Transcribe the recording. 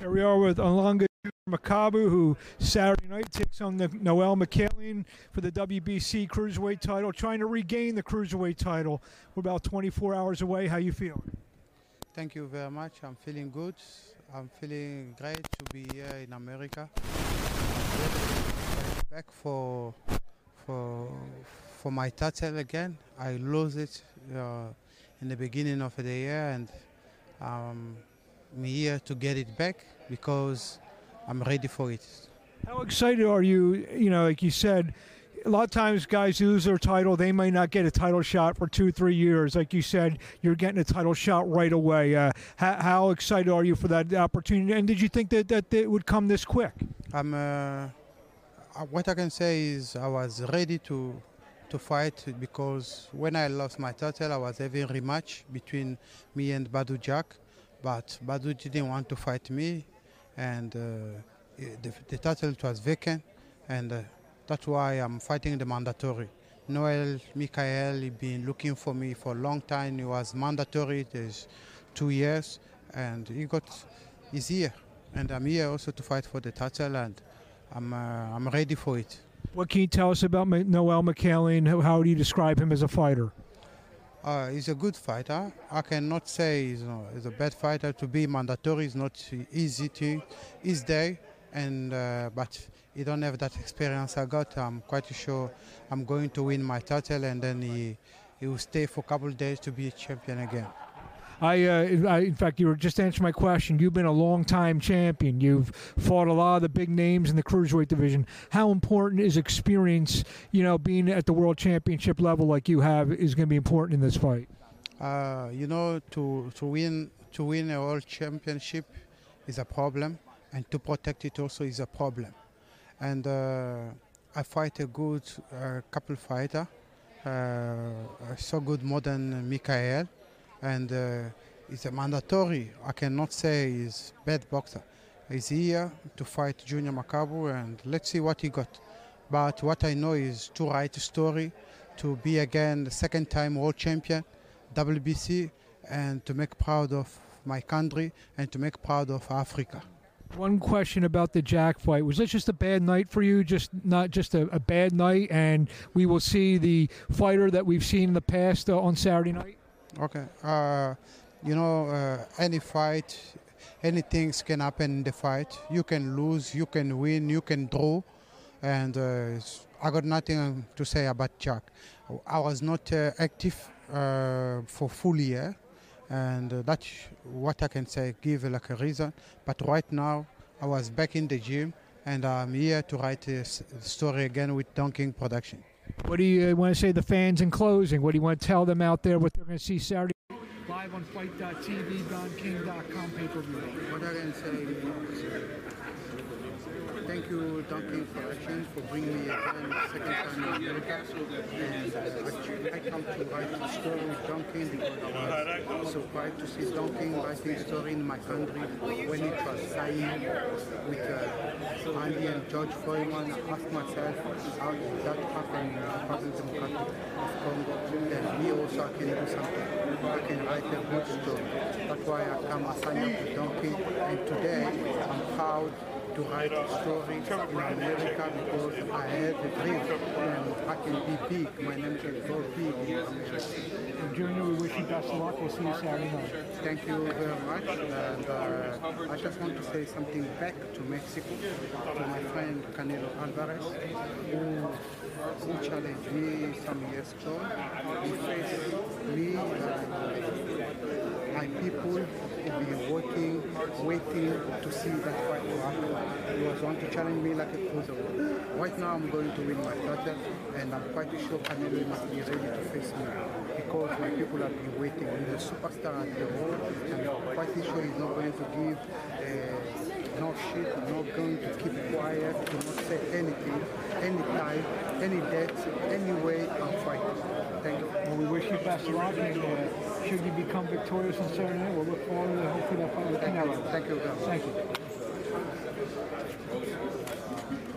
Here we are with Ilunga Makabu, who Saturday night takes on the Noel Mikaelian for the WBC Cruiserweight title, trying to regain the Cruiserweight title. We're about 24 hours away. How you feeling? Thank you very much. I'm feeling good. I'm feeling great to be here in America. Back for for for my title again. I lost it uh, in the beginning of the year, and um, I'm here to get it back because I'm ready for it. How excited are you? You know, like you said, a lot of times guys lose their title, they may not get a title shot for two, three years. Like you said, you're getting a title shot right away. Uh, how, how, excited are you for that opportunity? And did you think that, that it would come this quick? I'm. Uh, what I can say is I was ready to to fight because when I lost my title, I was having a rematch between me and Badou Jack, but Badou didn't want to fight me, and uh, the, the title was vacant, and uh, that's why I'm fighting the mandatory. Noel Michael, been looking for me for a long time. He was mandatory. There's two years, and he got. He's here, and I'm here also to fight for the title, and I'm uh, I'm ready for it. What can you tell us about Noel Mikaelian? How do you describe him as a fighter? Uh, he's a good fighter. I cannot say he's, he's, a bad fighter. To be mandatory is not easy to his day, and uh, but he don't have that experience I got. I'm quite sure I'm going to win my title, and then he he will stay for a couple of days to be a champion again. I, uh, I, in fact, you were just answering my question. You've been a long time champion. You've fought a lot of the big names in the cruiserweight division. How important is experience? You know, being at the world championship level like you have is going to be important in this fight. Uh, you know, to to win to win a world championship is a problem, and to protect it also is a problem. And uh, I fight a good uh, couple fighter, uh, so good modern Mikael and uh, it's a mandatory. I cannot say he's bad boxer. He's here to fight Junior Makabu, and let's see what he got. But what I know is to write a story, to be again the second time world champion, WBC, and to make proud of my country and to make proud of Africa. One question about the Jack fight: Was this just a bad night for you? Just not just a, a bad night, and we will see the fighter that we've seen in the past uh, on Saturday night. Okay. Uh, you know, uh, any fight, anything can happen in the fight. You can lose, you can win, you can draw, and uh, I got nothing to say about Jack. I was not uh, active uh, for full year, and uh, that's what I can say. Give like a reason. But right now, I was back in the gym, and I'm here to write a story again with Don King Production. What do you uh, want to say to the fans in closing? What do you want to tell them out there what they're going to see Saturday? Live on FITE.tv, DonKing.com pay-per-view. What I can say thank you, Don King Productions, for bringing me again second time in America. And uh, I come to write a story with Don King because I was surprised to see Don King writing story in my country when it was signed with uh, Ali and George Foreman. I asked myself, how did that happen in the Republic Democratic of Congo? And me also I can do something. I can write a good story. That's why I come, I up with Don King. And today I'm proud to write stories in America because I had a dream and I can be big. My name can go big in America. Junior, we wish you best luck. We'll see you Saturday night. Thank you very much. And uh, I just want to say something back to Mexico, to my friend Canelo Alvarez, who, who challenged me some years ago. He faced me, uh, my people, who waiting to see that fight happen. He was want to challenge me like a cruiserweight. Right now I'm going to win my title and I'm quite sure Canelo must be ready to face me because my people have been waiting. He's a superstar at the world and I'm quite sure he's not going to give uh, no shit, I'm not going to keep quiet, to not say anything, any time, any date, any way, I'm fighting. Thank you. Well, we wish you best of luck, and uh, should you become victorious in Saturday night, we'll look forward to hopefully that fight with Canelo. Thank you. Thank you. Thank you.